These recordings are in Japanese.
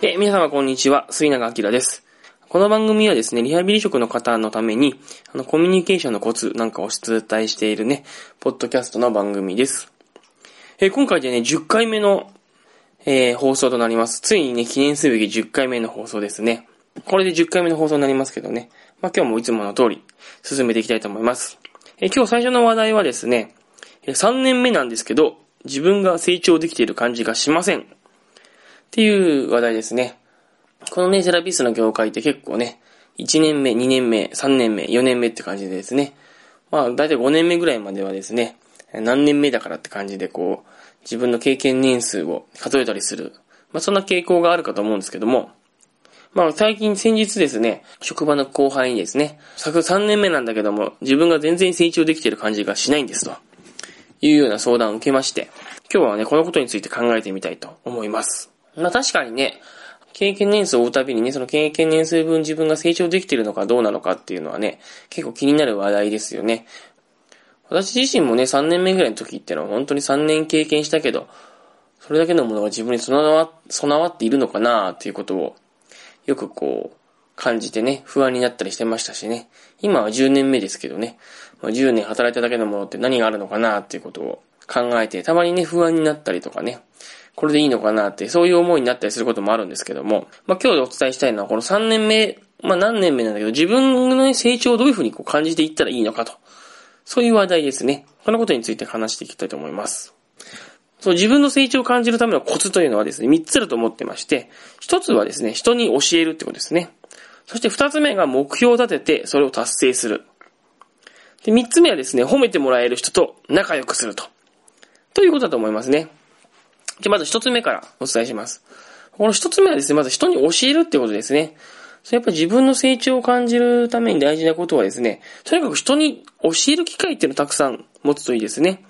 え皆様こんにちは、杉永明です。この番組はですね、リハビリ職の方のために、あの、コミュニケーションのコツなんかを出題しているね、ポッドキャストの番組です。え今回でね、10回目の、えー放送となります。ついにね、記念すべき10回目の放送ですね。これで10回目の放送になりますけどね。まあ、今日もいつもの通り、進めていきたいと思います。え今日最初の話題はですね、3年目なんですけど、自分が成長できている感じがしません。っていう話題ですね。このね、セラピストの業界って結構ね、1年目、2年目、3年目、4年目って感じでですね、まあ、だいたい5年目ぐらいまではですね、何年目だからって感じでこう、自分の経験年数を数えたりする。まあ、そんな傾向があるかと思うんですけども、まあ、最近、先日ですね、職場の後輩にですね、昨3年目なんだけども、自分が全然成長できてる感じがしないんですと。いうような相談を受けまして、今日はね、このことについて考えてみたいと思います。まあ確かにね、経験年数を追うたびにね、その経験年数分自分が成長できてるのかどうなのかっていうのはね、結構気になる話題ですよね。私自身もね、3年目ぐらいの時ってのは本当に3年経験したけど、それだけのものが自分に備わ備わっているのかなっていうことを、よくこう、感じてね、不安になったりしてましたしね。今は10年目ですけどね、まあ、10年働いただけのものって何があるのかなっていうことを考えて、たまにね、不安になったりとかね、これでいいのかなって、そういう思いになったりすることもあるんですけども、まあ今日でお伝えしたいのは、この3年目、まあ何年目なんだけど、自分の成長をどういうふうにこう感じていったらいいのかと。そういう話題ですね。このことについて話していきたいと思います。そう、自分の成長を感じるためのコツというのはですね、3つあると思ってまして、1つはですね、人に教えるってことですね。そして2つ目が目標を立てて、それを達成する。で、3つ目はですね、褒めてもらえる人と仲良くすると。ということだと思いますね。じゃまず1つ目からお伝えします。この1つ目はですね、まず人に教えるってことですね。それやっぱり自分の成長を感じるために大事なことはですね、とにかく人に教える機会っていうのをたくさん持つといいですね。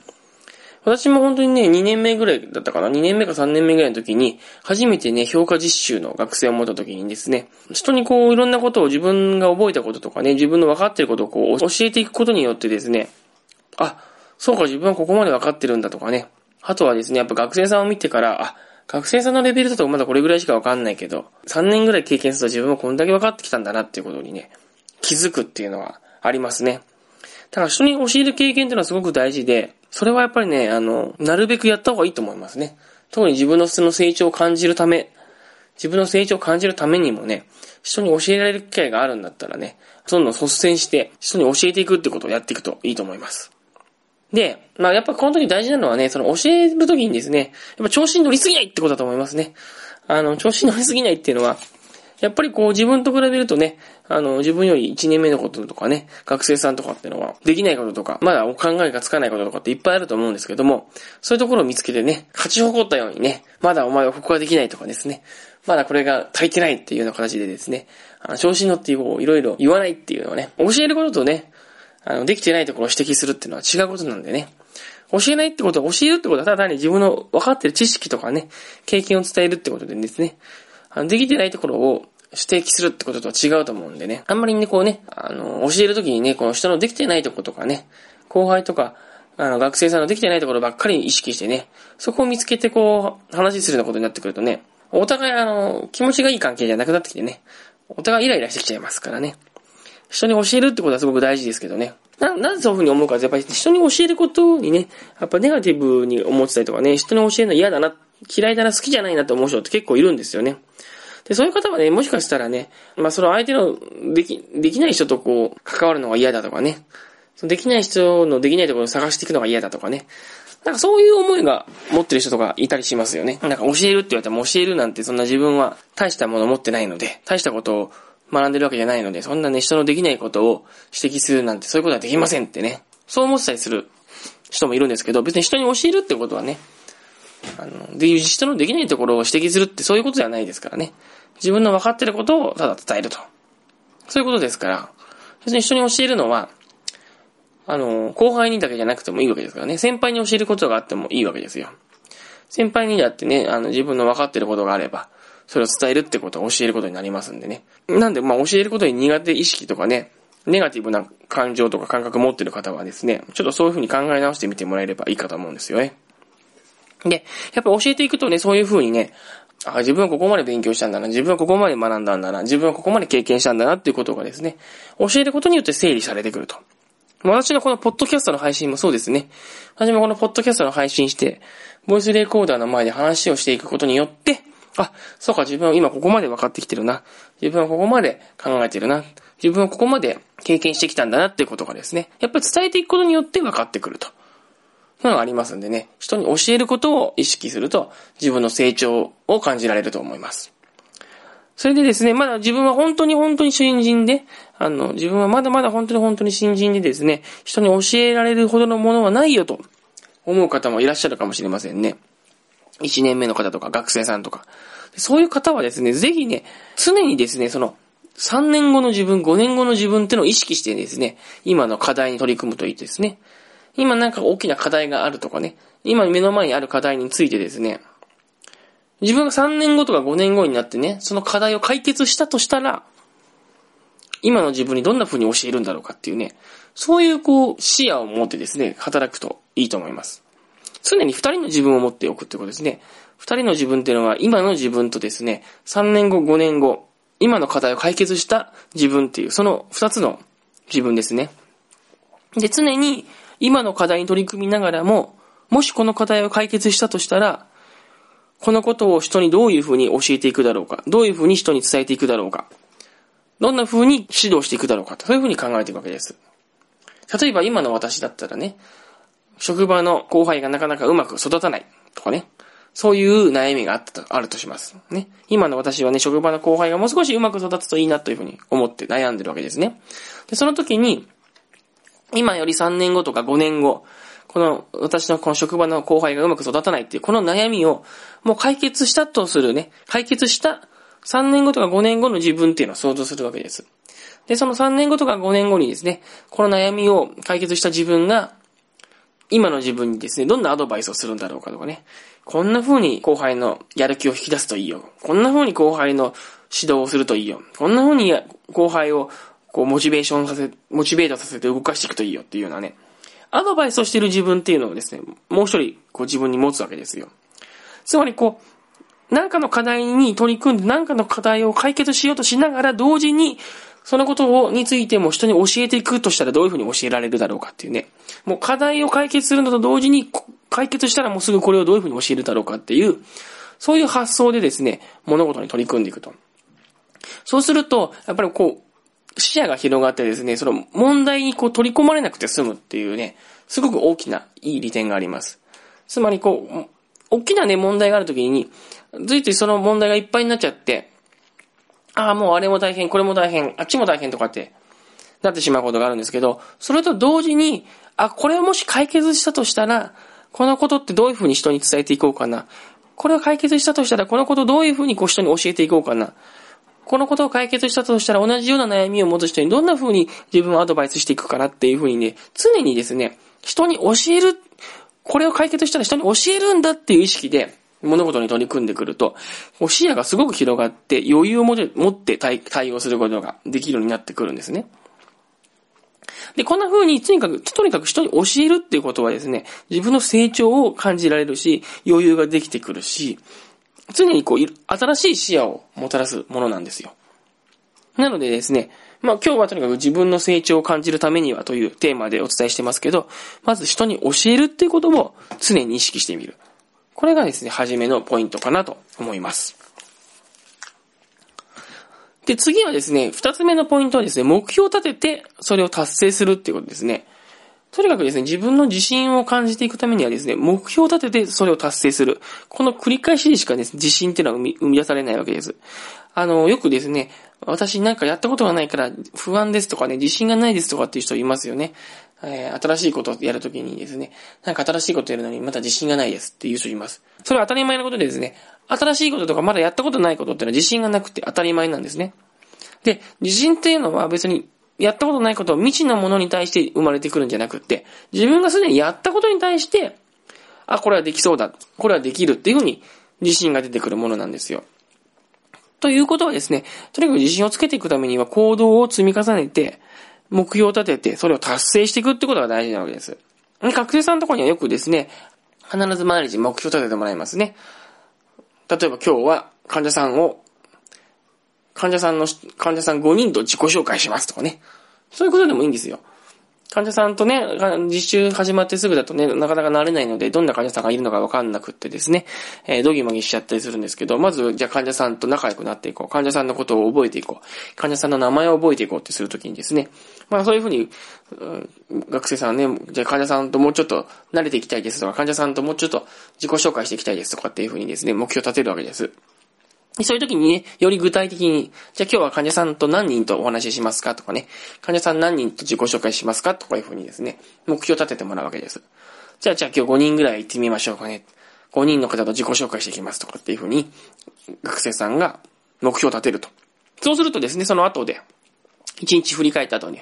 私も本当にね、2年目ぐらいだったかな ?2 年目か3年目ぐらいの時に、初めてね、評価実習の学生を持った時にですね、人にこう、いろんなことを自分が覚えたこととかね、自分の分かってることをこう、教えていくことによってですね、あ、そうか、自分はここまで分かってるんだとかね。あとはですね、やっぱ学生さんを見てから、あ、学生さんのレベルだとまだこれぐらいしか分かんないけど、3年ぐらい経験すると自分はこんだけ分かってきたんだなっていうことにね、気づくっていうのはありますね。だから人に教える経験っていうのはすごく大事で、それはやっぱりね、あの、なるべくやった方がいいと思いますね。特に自分のその成長を感じるため、自分の成長を感じるためにもね、人に教えられる機会があるんだったらね、どんどん率先して人に教えていくってことをやっていくといいと思います。で、まあやっぱこの時大事なのはね、その教える時にですね、やっぱ調子に乗りすぎないってことだと思いますね。あの、調子に乗りすぎないっていうのは、やっぱりこう自分と比べるとね、あの、自分より1年目のこととかね、学生さんとかっていうのは、できないこととか、まだお考えがつかないこととかっていっぱいあると思うんですけども、そういうところを見つけてね、勝ち誇ったようにね、まだお前はここができないとかですね、まだこれが足りてないっていうような形でですね、あの調子に乗ってこういろいろ言わないっていうのはね、教えることとね、あの、できてないところを指摘するっていうのは違うことなんでね。教えないってことは、教えるってことは、ただ単に自分の分かってる知識とかね、経験を伝えるってことでですね、あのできてないところを指摘するってこととは違うと思うんでね。あんまりね、こうね、あの、教えるときにね、この人のできてないところとかね、後輩とか、あの、学生さんのできてないところばっかり意識してね、そこを見つけてこう、話するようなことになってくるとね、お互いあの、気持ちがいい関係じゃなくなってきてね、お互いイライラしてきちゃいますからね。人に教えるってことはすごく大事ですけどね。な、なぜそういうふうに思うか、やっぱり人に教えることにね、やっぱネガティブに思ってたりとかね、人に教えるの嫌だな、嫌いだな、好きじゃないなって思う人って結構いるんですよね。で、そういう方はね、もしかしたらね、まあその相手のでき、できない人とこう、関わるのが嫌だとかね、そのできない人のできないところを探していくのが嫌だとかね、なんかそういう思いが持ってる人とかいたりしますよね。なんか教えるって言われても教えるなんてそんな自分は大したもの持ってないので、大したことを学んでるわけじゃないので、そんなね、人のできないことを指摘するなんてそういうことはできませんってね、そう思ってたりする人もいるんですけど、別に人に教えるってことはね、あの、で、人のできないところを指摘するってそういうことではないですからね。自分の分かってることをただ伝えると。そういうことですから、別に人に教えるのは、あの、後輩にだけじゃなくてもいいわけですからね。先輩に教えることがあってもいいわけですよ。先輩にだってね、あの、自分の分かってることがあれば、それを伝えるってことを教えることになりますんでね。なんで、まあ、教えることに苦手意識とかね、ネガティブな感情とか感覚持ってる方はですね、ちょっとそういうふうに考え直してみてもらえればいいかと思うんですよね。で、やっぱ教えていくとね、そういうふうにね、あ、自分はここまで勉強したんだな、自分はここまで学んだんだな、自分はここまで経験したんだなっていうことがですね、教えることによって整理されてくると。私のこのポッドキャストの配信もそうですね。私もこのポッドキャストの配信して、ボイスレコーダーの前で話をしていくことによって、あ、そうか、自分は今ここまで分かってきてるな。自分はここまで考えてるな。自分はここまで経験してきたんだなっていうことがですね、やっぱり伝えていくことによって分かってくると。そういうのがありますんでね、人に教えることを意識すると、自分の成長を感じられると思います。それでですね、まだ自分は本当に本当に新人で、あの、自分はまだまだ本当に本当に新人でですね、人に教えられるほどのものはないよと思う方もいらっしゃるかもしれませんね。1年目の方とか学生さんとか。そういう方はですね、ぜひね、常にですね、その、3年後の自分、5年後の自分ってのを意識してですね、今の課題に取り組むといいですね。今なんか大きな課題があるとかね、今目の前にある課題についてですね、自分が3年後とか5年後になってね、その課題を解決したとしたら、今の自分にどんな風に教えるんだろうかっていうね、そういうこう視野を持ってですね、働くといいと思います。常に2人の自分を持っておくってことですね。2人の自分っていうのは今の自分とですね、3年後、5年後、今の課題を解決した自分っていう、その2つの自分ですね。で、常に今の課題に取り組みながらも、もしこの課題を解決したとしたら、このことを人にどういうふうに教えていくだろうか、どういうふうに人に伝えていくだろうか、どんなふうに指導していくだろうか、そういうふうに考えていくわけです。例えば今の私だったらね、職場の後輩がなかなかうまく育たないとかね、そういう悩みがあったと、あるとします。ね。今の私はね、職場の後輩がもう少しうまく育つといいなというふうに思って悩んでるわけですね。で、その時に、今より3年後とか5年後、この、私のこの職場の後輩がうまく育たないっていう、この悩みを、もう解決したとするね、解決した3年後とか5年後の自分っていうのを想像するわけです。で、その3年後とか5年後にですね、この悩みを解決した自分が、今の自分にですね、どんなアドバイスをするんだろうかとかね、こんな風に後輩のやる気を引き出すといいよ。こんな風に後輩の指導をするといいよ。こんな風に後輩をこうモチベーションさせ、モチベートさせて動かしていくといいよっていうようなね、アドバイスをしている自分っていうのをですね、もう一人、こう自分に持つわけですよ。つまりこう、何かの課題に取り組んで、何かの課題を解決しようとしながら、同時に、そのことを、についても人に教えていくとしたらどういうふうに教えられるだろうかっていうね。もう課題を解決するのと同時に、解決したらもうすぐこれをどういうふうに教えるだろうかっていう、そういう発想でですね、物事に取り組んでいくと。そうすると、やっぱりこう、視野が広がってですね、その問題にこう取り込まれなくて済むっていうね、すごく大きないい利点があります。つまりこう、大きなね、問題があるときに、ついついその問題がいっぱいになっちゃって、ああ、もうあれも大変、これも大変、あっちも大変とかってなってしまうことがあるんですけど、それと同時に、あ、これをもし解決したとしたら、このことってどういうふうに人に伝えていこうかな。これを解決したとしたら、このことどういうふうにこう人に教えていこうかな。このことを解決したとしたら同じような悩みを持つ人にどんな風に自分をアドバイスしていくかなっていう風にね、常にですね、人に教える、これを解決したら人に教えるんだっていう意識で物事に取り組んでくると、視野がすごく広がって余裕を持って対応することができるようになってくるんですね。で、こんな風に、とにかく、とにかく人に教えるっていうことはですね、自分の成長を感じられるし、余裕ができてくるし、常にこう、新しい視野をもたらすものなんですよ。なのでですね、まあ今日はとにかく自分の成長を感じるためにはというテーマでお伝えしてますけど、まず人に教えるっていうことを常に意識してみる。これがですね、初めのポイントかなと思います。で、次はですね、二つ目のポイントはですね、目標を立てて、それを達成するっていうことですね。とにかくですね、自分の自信を感じていくためにはですね、目標を立ててそれを達成する。この繰り返しでしかですね、自信っていうのは生み生み出されないわけです。あの、よくですね、私なんかやったことがないから不安ですとかね、自信がないですとかっていう人いますよね。えー、新しいことをやるときにですね、なんか新しいことやるのにまた自信がないですっていう人います。それは当たり前のことでですね、新しいこととかまだやったことないことっていうのは自信がなくて当たり前なんですね。で、自信っていうのは別にやったことないことを未知のものに対して生まれてくるんじゃなくって、自分がすでにやったことに対して、あ、これはできそうだ、これはできるっていうふうに自信が出てくるものなんですよ。ということはですね、とにかく自信をつけていくためには行動を積み重ねて、目標を立てて、それを達成していくってことが大事なわけです。学生さんとかにはよくですね、必ず毎日目標を立ててもらいますね。例えば今日は患者さんを、患者さんの、患者さん5人と自己紹介しますとかね。そういうことでもいいんですよ。患者さんとね、実習始まってすぐだとね、なかなか慣れないので、どんな患者さんがいるのかわかんなくってですね、えー、ドギマギしちゃったりするんですけど、まず、じゃあ患者さんと仲良くなっていこう。患者さんのことを覚えていこう。患者さんの名前を覚えていこうってするときにですね、まあそういうふうに、学生さんね、じゃあ患者さんともうちょっと慣れていきたいですとか、患者さんともうちょっと自己紹介していきたいですとかっていうふうにですね、目標を立てるわけです。そういう時にね、より具体的に、じゃあ今日は患者さんと何人とお話ししますかとかね、患者さん何人と自己紹介しますかとかいうふうにですね、目標を立ててもらうわけです。じゃあ、じゃあ今日5人ぐらい行ってみましょうかね。5人の方と自己紹介していきますとかっていうふうに、学生さんが目標を立てると。そうするとですね、その後で、1日振り返った後に、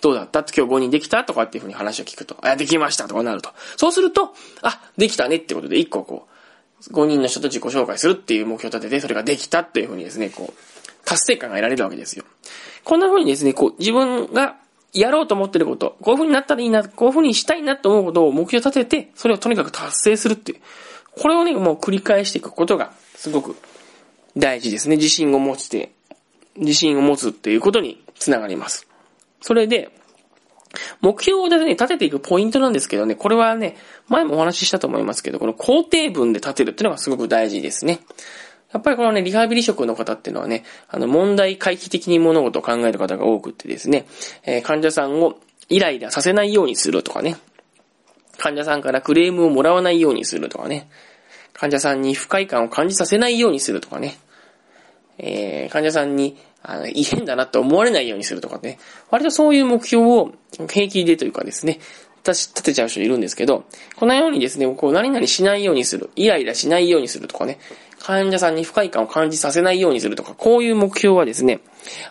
どうだった？今日5人できた？とかっていうふうに話を聞くと、あ、できましたとかなると。そうすると、あ、できたねってことで1個こう、5人の人と自己紹介するっていう目標を立てて、それができたっていうふうにですね、こう、達成感が得られるわけですよ。こんな風にですね、こう、自分がやろうと思ってること、こういう風になったらいいな、こういう風にしたいなと思うことを目標立てて、それをとにかく達成するっていう。これをね、もう繰り返していくことが、すごく大事ですね。自信を持ちて、自信を持つっていうことにつながります。それで、目標をね、立てていくポイントなんですけどね、これはね、前もお話ししたと思いますけど、この肯定文で立てるっていうのがすごく大事ですね。やっぱりこのね、リハビリ職の方っていうのはね、あの、問題回帰的に物事を考える方が多くってですね、えー、患者さんをイライラさせないようにするとかね、患者さんからクレームをもらわないようにするとかね、患者さんに不快感を感じさせないようにするとかね、えー、患者さんにあの、異変だなって思われないようにするとかね。割とそういう目標を平気でというかですね、立てちゃう人いるんですけど、このようにですね、こう何々しないようにする、イライラしないようにするとかね、患者さんに不快感を感じさせないようにするとか、こういう目標はですね、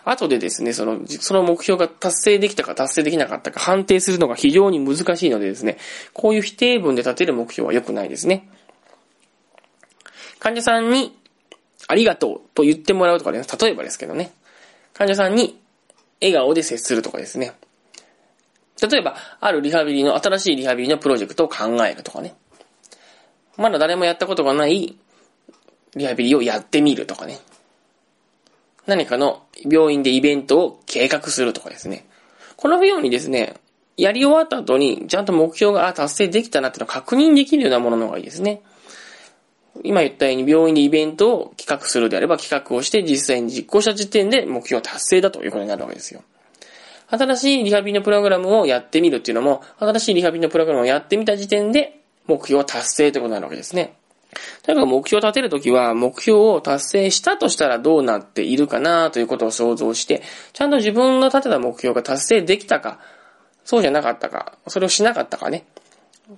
後でですね、その、その目標が達成できたか達成できなかったか判定するのが非常に難しいのでですね、こういう否定文で立てる目標は良くないですね。患者さんにありがとうと言ってもらうとかね、例えばですけどね。患者さんに笑顔で接するとかですね。例えば、あるリハビリの、新しいリハビリのプロジェクトを考えるとかね。まだ誰もやったことがないリハビリをやってみるとかね。何かの病院でイベントを計画するとかですね。このようにですね、やり終わった後に、ちゃんと目標が達成できたなっていうのを確認できるようなものの方がいいですね。今言ったように病院でイベントを企画するであれば企画をして実際に実行した時点で目標達成だということになるわけですよ。新しいリハビリのプログラムをやってみるっていうのも、新しいリハビリのプログラムをやってみた時点で目標達成ということになるわけですね。とにかく目標を立てるときは、目標を達成したとしたらどうなっているかなということを想像して、ちゃんと自分が立てた目標が達成できたか、そうじゃなかったか、それをしなかったかね、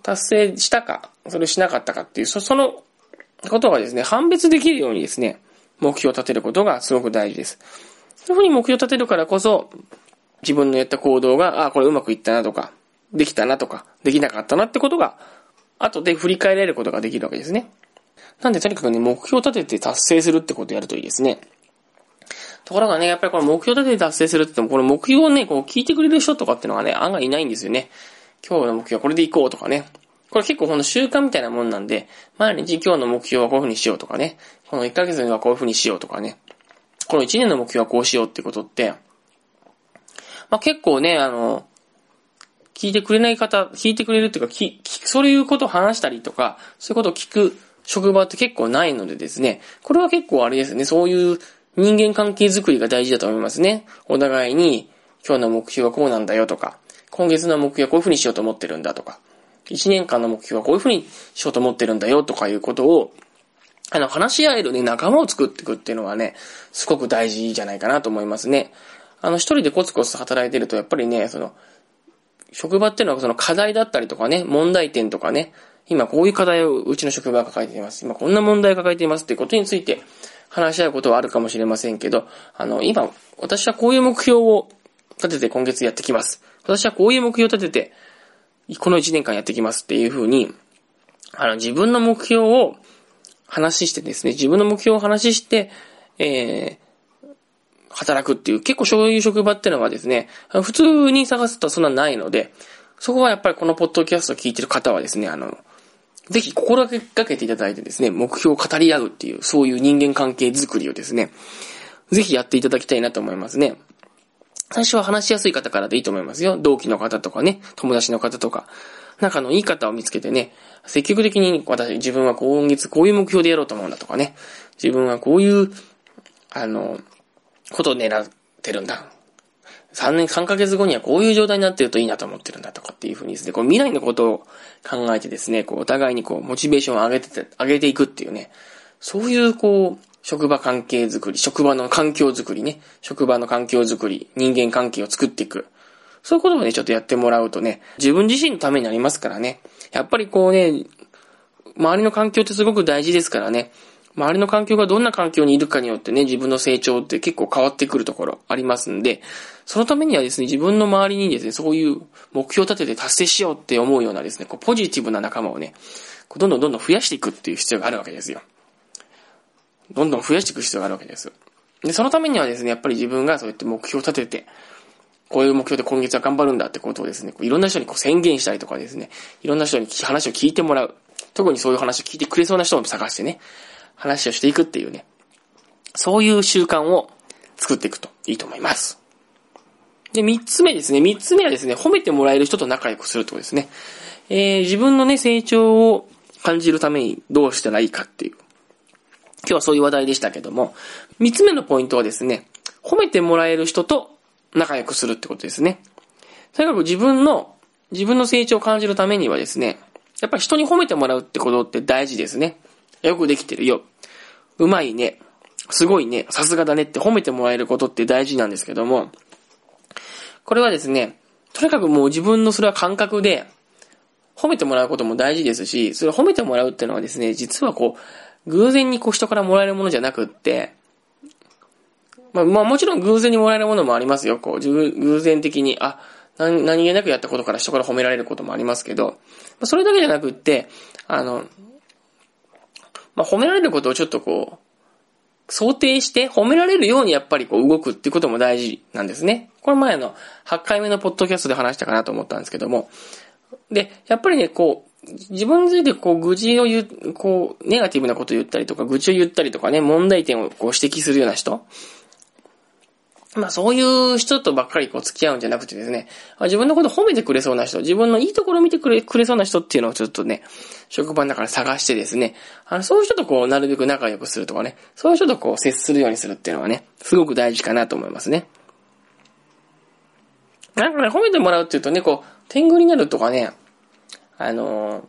達成したか、それをしなかったかっていう、そのことがですね、判別できるようにですね、目標を立てることがすごく大事です。そういうふうに目標を立てるからこそ、自分のやった行動が、ああ、これうまくいったなとか、できたなとか、できなかったなってことが、後で振り返られることができるわけですね。なんでとにかくね、目標を立てて達成するってことをやるといいですね。ところがね、やっぱりこの目標を立てて達成するって言っても、この目標をね、こう聞いてくれる人とかっていうのがね、案外いないんですよね。今日の目標はこれでいこうとかね。これ結構この習慣みたいなもんなんで、毎日今日の目標はこういう風にしようとかね、この1ヶ月にはこういう風にしようとかね、この1年の目標はこうしようってことって、まあ、結構ね、あの、聞いてくれない方、聞いてくれるっていうか、き、そういうことを話したりとか、そういうことを聞く職場って結構ないのでですね、これは結構あれですね、そういう人間関係づくりが大事だと思いますね。お互いに、今日の目標はこうなんだよとか、今月の目標はこういう風にしようと思ってるんだとか、1年間の目標はこういうふうにしようと思ってるんだよとかいうことを、あの、話し合えるね、仲間を作っていくっていうのはね、すごく大事じゃないかなと思いますね。あの、一人でコツコツ働いてると、やっぱりね、その、職場っていうのはその課題だったりとかね、問題点とかね、今こういう課題をうちの職場は抱えています。今こんな問題を抱えていますっていうことについて話し合うことはあるかもしれませんけど、あの、今、私はこういう目標を立てて今月やってきます。私はこういう目標を立てて、この1年間やってきますっていう風に、あの、自分の目標を話してですね、自分の目標を話して、えー、働くっていう、結構そういう職場ってのはですね、普通に探すとそんなないので、そこはやっぱりこのポッドキャストを聞いてる方はですね、あの、ぜひ心がけていただいてですね、目標を語り合うっていう、そういう人間関係づくりをですね、ぜひやっていただきたいなと思いますね。最初は話しやすい方からでいいと思いますよ。同期の方とかね、友達の方とか、仲のいい方を見つけてね、積極的に私、自分は今月こういう目標でやろうと思うんだとかね、自分はこういう、あの、ことを狙ってるんだ。3年、3ヶ月後にはこういう状態になってるといいなと思ってるんだとかっていうふうにですね、こう未来のことを考えてですね、こうお互いにこうモチベーションを上げてて、上げていくっていうね、そういうこう、職場関係づくり、職場の環境づくりね、職場の環境づくり、人間関係を作っていく。そういうことをね、ちょっとやってもらうとね、自分自身のためになりますからね。やっぱりこうね、周りの環境ってすごく大事ですからね。周りの環境がどんな環境にいるかによってね、自分の成長って結構変わってくるところありますんで、そのためにはですね、自分の周りにですね、そういう目標を立てて達成しようって思うようなですね、こうポジティブな仲間をね、どんどんどんどん増やしていくっていう必要があるわけですよ。どんどん増やしていく必要があるわけです。で、そのためにはですね、やっぱり自分がそうやって目標を立てて、こういう目標で今月は頑張るんだってことをですね、いろんな人にこう宣言したりとかですね、いろんな人に話を聞いてもらう。特にそういう話を聞いてくれそうな人を探してね、話をしていくっていうね、そういう習慣を作っていくといいと思います。で、三つ目ですね。三つ目はですね、褒めてもらえる人と仲良くするってことですね。えー、自分のね、成長を感じるためにどうしたらいいかっていう。今日はそういう話題でしたけども、三つ目のポイントはですね、褒めてもらえる人と仲良くするってことですね。とにかく自分の、自分の成長を感じるためにはですね、やっぱり人に褒めてもらうってことって大事ですね。よくできてるよ。うまいね。すごいね。さすがだねって褒めてもらえることって大事なんですけども、これはですね、とにかくもう自分のそれは感覚で、褒めてもらうことも大事ですし、それ褒めてもらうっていうのはですね、実はこう、偶然にこう人からもらえるものじゃなくって、まあ、まあもちろん偶然にもらえるものもありますよ。こう、偶然的に、あ、何、気なくやったことから人から褒められることもありますけど、まそれだけじゃなくって、あの、まあ、褒められることをちょっとこう、想定して褒められるようにやっぱりこう動くっていうことも大事なんですね。これ前の8回目のポッドキャストで話したかなと思ったんですけども。で、やっぱりね、こう、自分についてこう、愚痴を言う、こう、ネガティブなことを言ったりとか、愚痴を言ったりとかね、問題点をこう指摘するような人。まあそういう人とばっかりこう付き合うんじゃなくてですね、自分のこと褒めてくれそうな人、自分のいいところを見てくれ、くれそうな人っていうのをちょっとね、職場の中で探してですね、あの、そういう人とこう、なるべく仲良くするとかね、そういう人とこう、接するようにするっていうのはね、すごく大事かなと思いますね。なんかね、褒めてもらうっていうとね、こう、天狗になるとかね、あのー、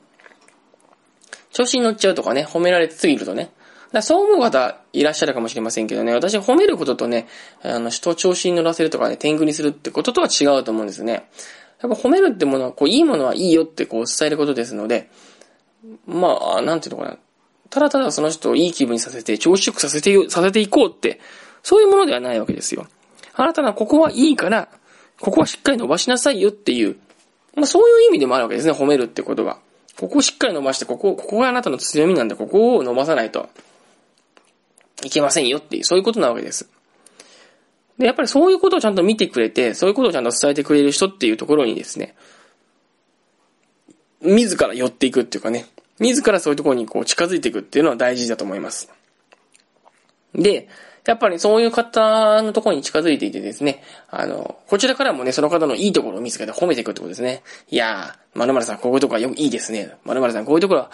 調子に乗っちゃうとかね、褒められすぎるとね、だそう思う方いらっしゃるかもしれませんけどね、私褒めることとね、あの、人を調子に乗らせるとかね、天狗にするってこととは違うと思うんですね。やっぱ褒めるってものは、こう、いいものはいいよってこう伝えることですので、まあ、なんていうのかな。ただただその人をいい気分にさせて、調子よくさせて、させていこうって、そういうものではないわけですよ。あなたがここはいいから、ここはしっかり伸ばしなさいよっていう、まあそういう意味でもあるわけですね、褒めるってことが。ここをしっかり伸ばして、ここ、ここがあなたの強みなんで、ここを伸ばさないと。いけませんよっていう、そういうことなわけです。で、やっぱりそういうことをちゃんと見てくれて、そういうことをちゃんと伝えてくれる人っていうところにですね、自ら寄っていくっていうかね、自らそういうところにこう近づいていくっていうのは大事だと思います。で、やっぱりそういう方のところに近づいていてですね、あの、こちらからもね、その方のいいところを見つけて褒めていくってことですね。いやー、〇〇さんこういうところはよくいいですね。〇〇さんこういうところ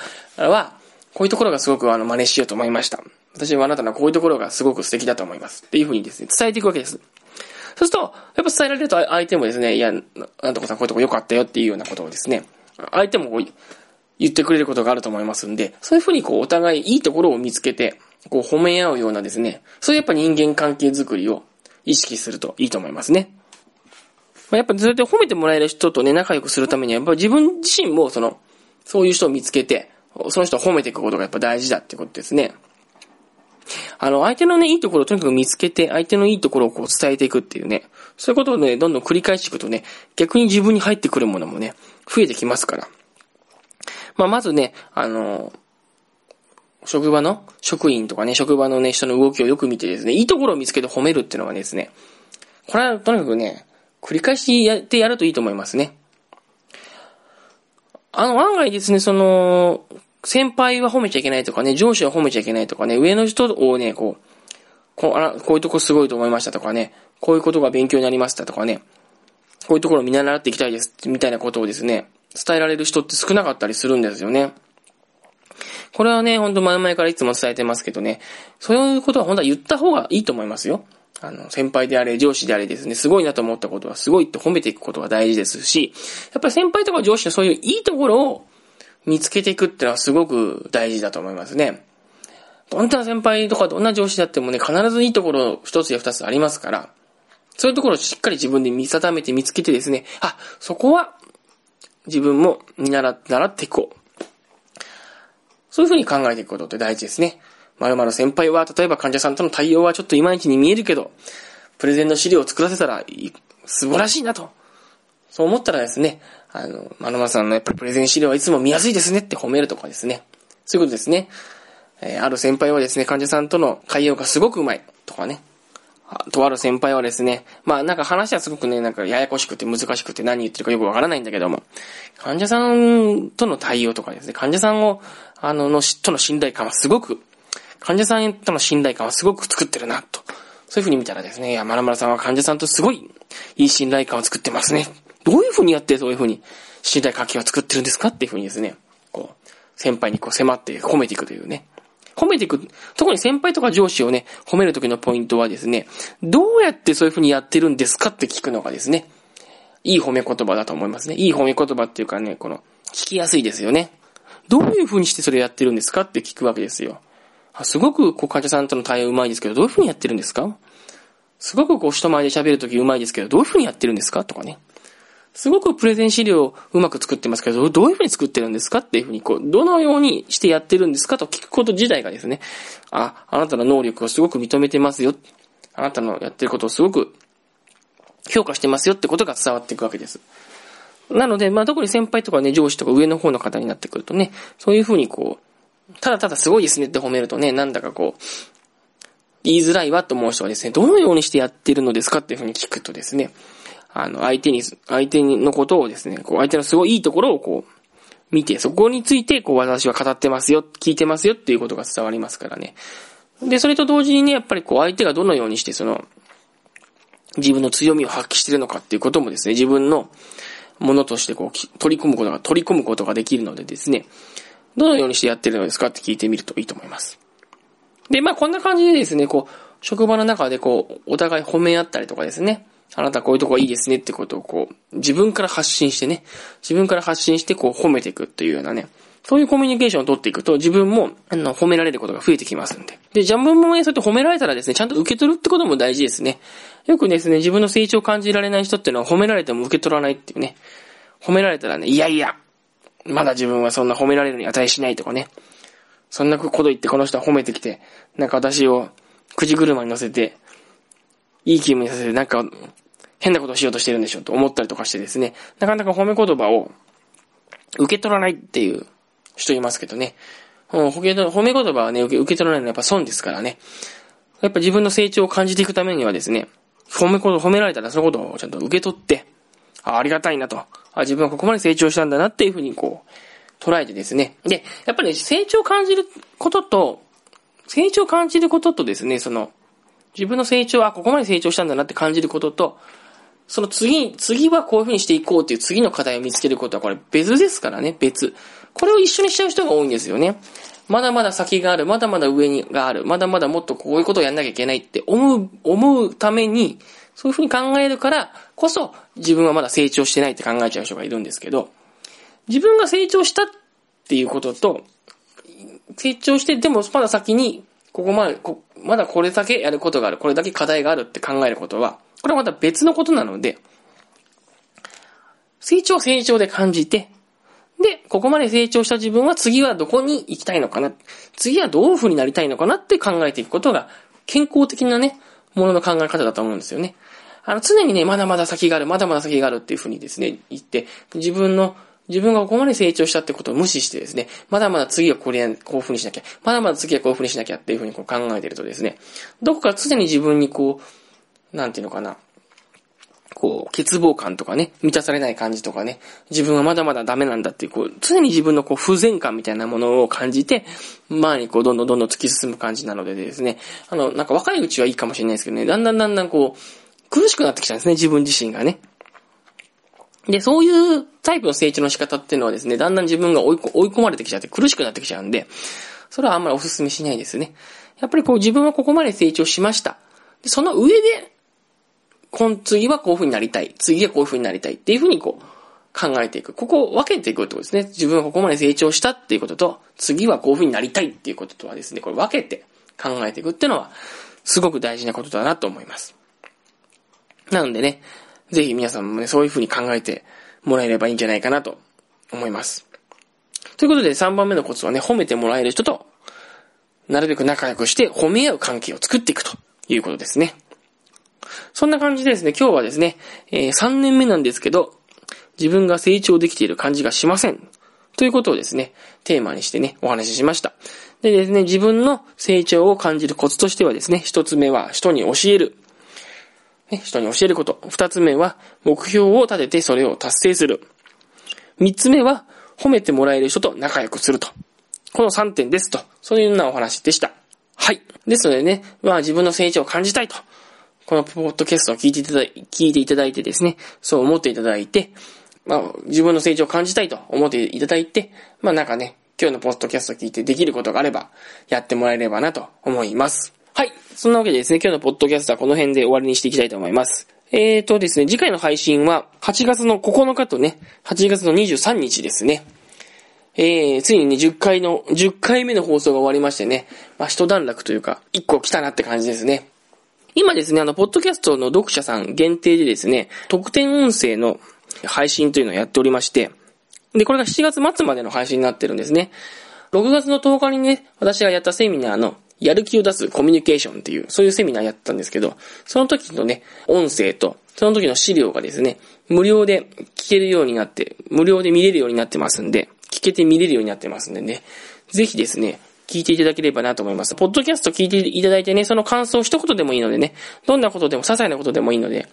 は、こういうところがすごくあの真似しようと思いました。私はあなたのこういうところがすごく素敵だと思います。っていうふうにですね、伝えていくわけです。そうすると、やっぱ伝えられると相手もですね、いや、なんとかさんこういうとこ良かったよっていうようなことをですね、相手もこう言ってくれることがあると思いますんで、そういうふうにこうお互いいいところを見つけて、こう褒め合うようなですね、そういうやっぱ人間関係づくりを意識するといいと思いますね。まあ、やっぱずっと褒めてもらえる人とね、仲良くするためには、やっぱ自分自身もその、そういう人を見つけて、その人を褒めていくことがやっぱ大事だってことですね。あの、相手のね、いいところをとにかく見つけて、相手のいいところをこう伝えていくっていうね、そういうことをね、どんどん繰り返していくとね、逆に自分に入ってくるものもね、増えてきますから。まあ、まずね、あの、職場の職員とかね、職場のね、人の動きをよく見てですね、いいところを見つけて褒めるっていうのはですね、これはとにかくね、繰り返しやってやるといいと思いますね。あの、案外ですね、その、先輩は褒めちゃいけないとかね、上司は褒めちゃいけないとかね、上の人をね、こう、こうあらこういうとこすごいと思いましたとかね、こういうことが勉強になりましたとかね、こういうところを見習っていきたいです、みたいなことをですね、伝えられる人って少なかったりするんですよね。これはね、ほんと前々からいつも伝えてますけどね、そういうことは本当は言った方がいいと思いますよ。あの、先輩であれ、上司であれですね、すごいなと思ったことはすごいって褒めていくことが大事ですし、やっぱり先輩とか上司のそういういいところを見つけていくっていうのはすごく大事だと思いますね。どんな先輩とかどんな上司だってもね、必ずいいところ一つや二つありますから、そういうところをしっかり自分で見定めて見つけてですね、あ、そこは自分も見習って、習っていこう。そういうふうに考えていくことって大事ですね。〇〇先輩は、例えば患者さんとの対応はちょっといまいちに見えるけど、プレゼンの資料を作らせたら、素晴らしいなと。そう思ったらですね、あの、〇〇さんのやっぱりプレゼン資料はいつも見やすいですねって褒めるとかですね。そういうことですね。えー、ある先輩はですね、患者さんとの会話がすごくうまいとかね。とある先輩はですね、まあなんか話はすごくね、なんかややこしくて難しくて何言ってるかよくわからないんだけども、患者さんとの対応とかですね、患者さんを、あの、の、との信頼感はすごく、患者さんとの信頼感はすごく作ってるな、と。そういう風に見たらですね、いや、まるまるさんは患者さんとすごいいい信頼感を作ってますね。どういう風にやってそういう風に信頼関係を作ってるんですかっていう風にですね、こう、先輩にこう迫って褒めていくというね。褒めていく。特に先輩とか上司をね、褒めるときのポイントはですね、どうやってそういう風にやってるんですかって聞くのがですね、いい褒め言葉だと思いますね。いい褒め言葉っていうかね、この、聞きやすいですよね。どういう風にしてそれやってるんですかって聞くわけですよ。すごく、こう、患者さんとの対応うまいですけど、どういう風にやってるんですか？すごくこう、人前で喋るときうまいですけど、どういう風にやってるんですか？とかね。すごくプレゼン資料をうまく作ってますけど、どういうふうに作ってるんですかっていうふうに、こう、どのようにしてやってるんですかと聞くこと自体がですね、あ、あなたの能力をすごく認めてますよ。あなたのやってることをすごく評価してますよってことが伝わっていくわけです。なので、まあ、特に先輩とかね、上司とか上の方の方になってくるとね、そういうふうにこう、ただただすごいですねって褒めるとね、なんだかこう、言いづらいわと思う人はですね、どのようにしてやってるのですかっていうふうに聞くとですね、あの、相手に、相手のことをですね、こう、相手のすごいいいところをこう、見て、そこについて、こう、私は語ってますよ、聞いてますよっていうことが伝わりますからね。で、それと同時にね、やっぱりこう、相手がどのようにして、その、自分の強みを発揮してるのかっていうこともですね、自分のものとしてこう、取り込むことが、取り込むことができるのでですね、どのようにしてやってるのですかって聞いてみるといいと思います。で、まあこんな感じでですね、こう、職場の中でこう、お互い褒め合ったりとかですね、あなたこういうとこいいですねってことをこう、自分から発信してね、自分から発信してこう褒めていくっていうようなね、そういうコミュニケーションを取っていくと、自分も、あの、褒められることが増えてきますんで。で、ジャンプもね、そうやって褒められたらですね、ちゃんと受け取るってことも大事ですね。よくですね、自分の成長を感じられない人っていうのは褒められても受け取らないっていうね。褒められたらね、いやいや、まだ自分はそんな褒められるに値しないとかね。そんなこと言ってこの人は褒めてきて、なんか私をくじ車に乗せて、いい気分にさせて、なんか、変なことをしようとしてるんでしょと思ったりとかしてですね、なかなか褒め言葉を受け取らないっていう人いますけどね。褒め言葉はね、受け取らないのはやっぱ損ですからね。やっぱ自分の成長を感じていくためにはですね、褒め褒められたらそのことをちゃんと受け取って、あありがたいなと。あ自分はここまで成長したんだなっていうふうにこう、捉えてですね。で、やっぱり、ね、成長を感じることと、成長を感じることとですね、その、自分の成長、あ、ここまで成長したんだなって感じることと、その次、次はこういう風にしていこうっていう次の課題を見つけることはこれ別ですからね、別。これを一緒にしちゃう人が多いんですよね。まだまだ先がある、まだまだ上にがある、まだまだもっとこういうことをやんなきゃいけないって思う、思うために、そういう風に考えるからこそ自分はまだ成長してないって考えちゃう人がいるんですけど、自分が成長したっていうことと、成長して、でもまだ先に、ここまで、まだこれだけやることがある、これだけ課題があるって考えることは、これはまた別のことなので、成長成長で感じて、で、ここまで成長した自分は次はどこに行きたいのかな次はどういう風になりたいのかなって考えていくことが、健康的なね、ものの考え方だと思うんですよね。あの、常にね、まだまだ先がある、まだまだ先があるっていう風にですね、言って、自分の、自分がここまで成長したってことを無視してですね、まだまだ次はこれ、こういう風にしなきゃ、まだまだ次はこういう風にしなきゃっていう風にこう考えてるとですね、どこか常に自分にこう、なんていうのかな。こう、欠乏感とかね、満たされない感じとかね、自分はまだまだダメなんだっていう、こう、常に自分のこう、不全感みたいなものを感じて、前にこう、どんどんどんどん突き進む感じなのでですね、あの、なんか若いうちはいいかもしれないですけどね、だんだんだんだんこう、苦しくなってきたんですね、自分自身がね。で、そういうタイプの成長の仕方っていうのはですね、だんだん自分が追い込まれてきちゃって苦しくなってきちゃうんで、それはあんまりお勧めしないですね。やっぱりこう自分はここまで成長しました。でその上で、今次はこういう風になりたい。次はこういう風になりたいっていう風にこう考えていく。ここを分けていくってことですね。自分はここまで成長したっていうことと、次はこういう風になりたいっていうこととはですね、これ分けて考えていくっていうのは、すごく大事なことだなと思います。なのでね、ぜひ皆さんもね、そういう風に考えてもらえればいいんじゃないかなと思います。ということで3番目のコツはね、褒めてもらえる人と、なるべく仲良くして褒め合う関係を作っていくということですね。そんな感じでですね、今日はですね、えー、3年目なんですけど、自分が成長できている感じがしません。ということをですね、テーマにしてね、お話ししました。でですね、自分の成長を感じるコツとしてはですね、一つ目は人に教える。ね、人に教えること。二つ目は目標を立ててそれを達成する。三つ目は褒めてもらえる人と仲良くすると。この3点ですと。そういうようなお話でした。はい。ですのでね、まあ自分の成長を感じたいと。このポッドキャストを聞いていただい聞いていただいてですね、そう思っていただいて、まあ自分の成長を感じたいと思っていただいて、まあなんかね、今日のポッドキャストを聞いてできることがあれば、やってもらえればなと思います。はい。そんなわけでですね、今日のポッドキャストはこの辺で終わりにしていきたいと思います。えーとですね、次回の配信は8月の9日とね、8月の23日ですね。えー、ついにね、10回の、10回目の放送が終わりましてね、まあ、一段落というか、1個来たなって感じですね。今ですね、あの、ポッドキャストの読者さん限定でですね、特典音声の配信というのをやっておりまして、で、これが7月末までの配信になってるんですね。6月の10日にね、私がやったセミナーの、やる気を出すコミュニケーションっていう、そういうセミナーやったんですけど、その時のね、音声と、その時の資料がですね、無料で聞けるようになって、無料で見れるようになってますんで、聞けて見れるようになってますんでね、ぜひですね、聞いていただければなと思います。ポッドキャスト聞いていただいてね、その感想一言でもいいのでね、どんなことでも、些細なことでもいいので、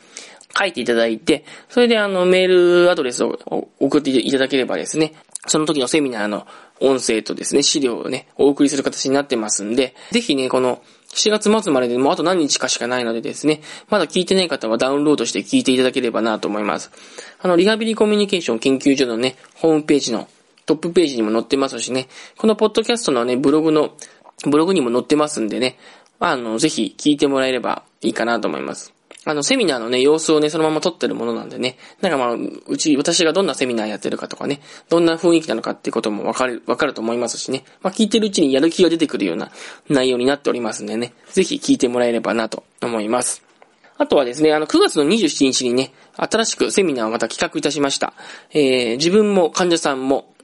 書いていただいて、それであの、メールアドレスを送っていただければですね、その時のセミナーの音声とですね、資料をね、お送りする形になってますんで、ぜひね、この7月末まででもうあと何日かしかないのでですね、まだ聞いてない方はダウンロードして聞いていただければなと思います。あの、リハビリコミュニケーション研究所のね、ホームページのトップページにも載ってますしね、このポッドキャストのね、ブログの、ブログにも載ってますんでね、あの、ぜひ聞いてもらえればいいかなと思います。あの、セミナーのね、様子をね、そのまま撮ってるものなんでね、なんかまあ、うち、私がどんなセミナーやってるかとかね、どんな雰囲気なのかっていうこともわかる、わかると思いますしね、まあ、聞いてるうちにやる気が出てくるような内容になっておりますんでね、ぜひ聞いてもらえればなと思います。あとはですね、あの、9月の27日にね、新しくセミナーをまた企画いたしました。えー、自分も患者さんも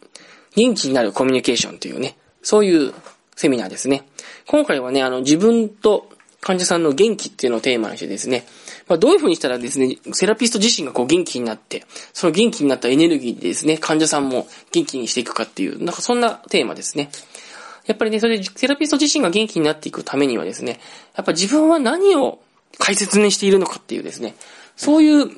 元気になるコミュニケーションというね、そういうセミナーですね。今回はね、あの、自分と患者さんの元気っていうのをテーマにしてですね、まあ、どういう風にしたらですね、セラピスト自身がこう元気になって、その元気になったエネルギーでですね、患者さんも元気にしていくかっていう、なんかそんなテーマですね。やっぱりね、それでセラピスト自身が元気になっていくためにはですね、やっぱ自分は何を大切にしているのかっていうですね、そういう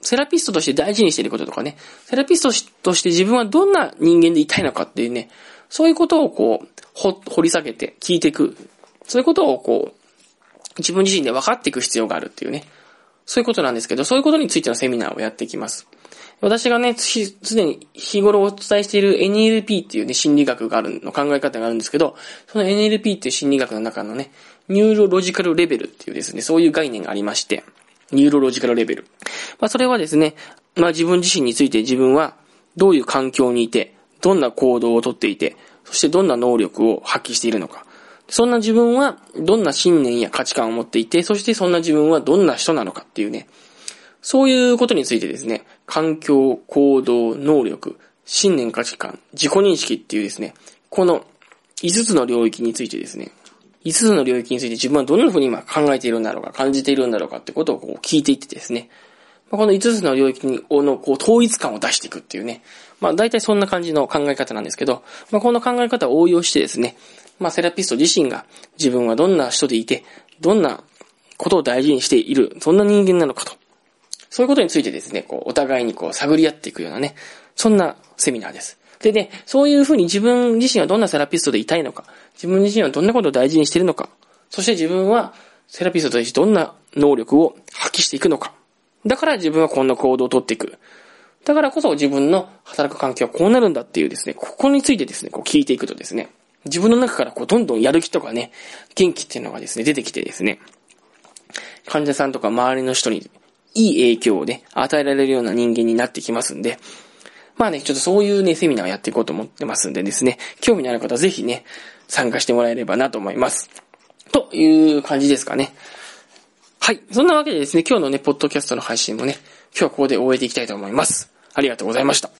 セラピストとして大事にしていることとかね、セラピストとして自分はどんな人間でいたいのかっていうね、そういうことをこう、掘り下げて聞いていく。そういうことをこう、自分自身で分かっていく必要があるっていうね。そういうことなんですけど、そういうことについてのセミナーをやっていきます。私がね、すでに日頃お伝えしている NLP っていうね、心理学があるの考え方があるんですけど、その NLP っていう心理学の中のね、ニューロロジカルレベルっていうですね、そういう概念がありまして、ニューロロジカルレベル。まあそれはですね、まあ自分自身について自分はどういう環境にいて、どんな行動をとっていて、そしてどんな能力を発揮しているのか。そんな自分はどんな信念や価値観を持っていて、そしてそんな自分はどんな人なのかっていうね、そういうことについてですね、環境、行動、能力、信念価値観、自己認識っていうですね、この5つの領域についてですね、5つの領域について自分はどんな風に今考えているんだろうか、感じているんだろうかってことをこう聞いていってですね、この5つの領域に、の、こう、統一感を出していくっていうね。まあ、大体そんな感じの考え方なんですけど、まあ、この考え方を応用してですね、まあ、セラピスト自身が自分はどんな人でいて、どんなことを大事にしている、そんな人間なのかと。そういうことについてですね、こう、お互いにこう、探り合っていくようなね、そんなセミナーです。でね、そういうふうに自分自身はどんなセラピストでいたいのか、自分自身はどんなことを大事にしているのか、そして自分はセラピストとしてどんな能力を発揮していくのか。だから自分はこんな行動をとっていく。だからこそ自分の働く環境はこうなるんだっていうですね、ここについてですね、こう聞いていくとですね、自分の中からこうどんどんやる気とかね、元気っていうのがですね、出てきてですね、患者さんとか周りの人にいい影響をね、与えられるような人間になってきますんで、まあね、ちょっとそういうね、セミナーをやっていこうと思ってますんでですね、興味のある方はぜひね、参加してもらえればなと思います。という感じですかね。はい。そんなわけでですね、今日のね、ポッドキャストの配信もね、今日はここで終えていきたいと思います。ありがとうございました。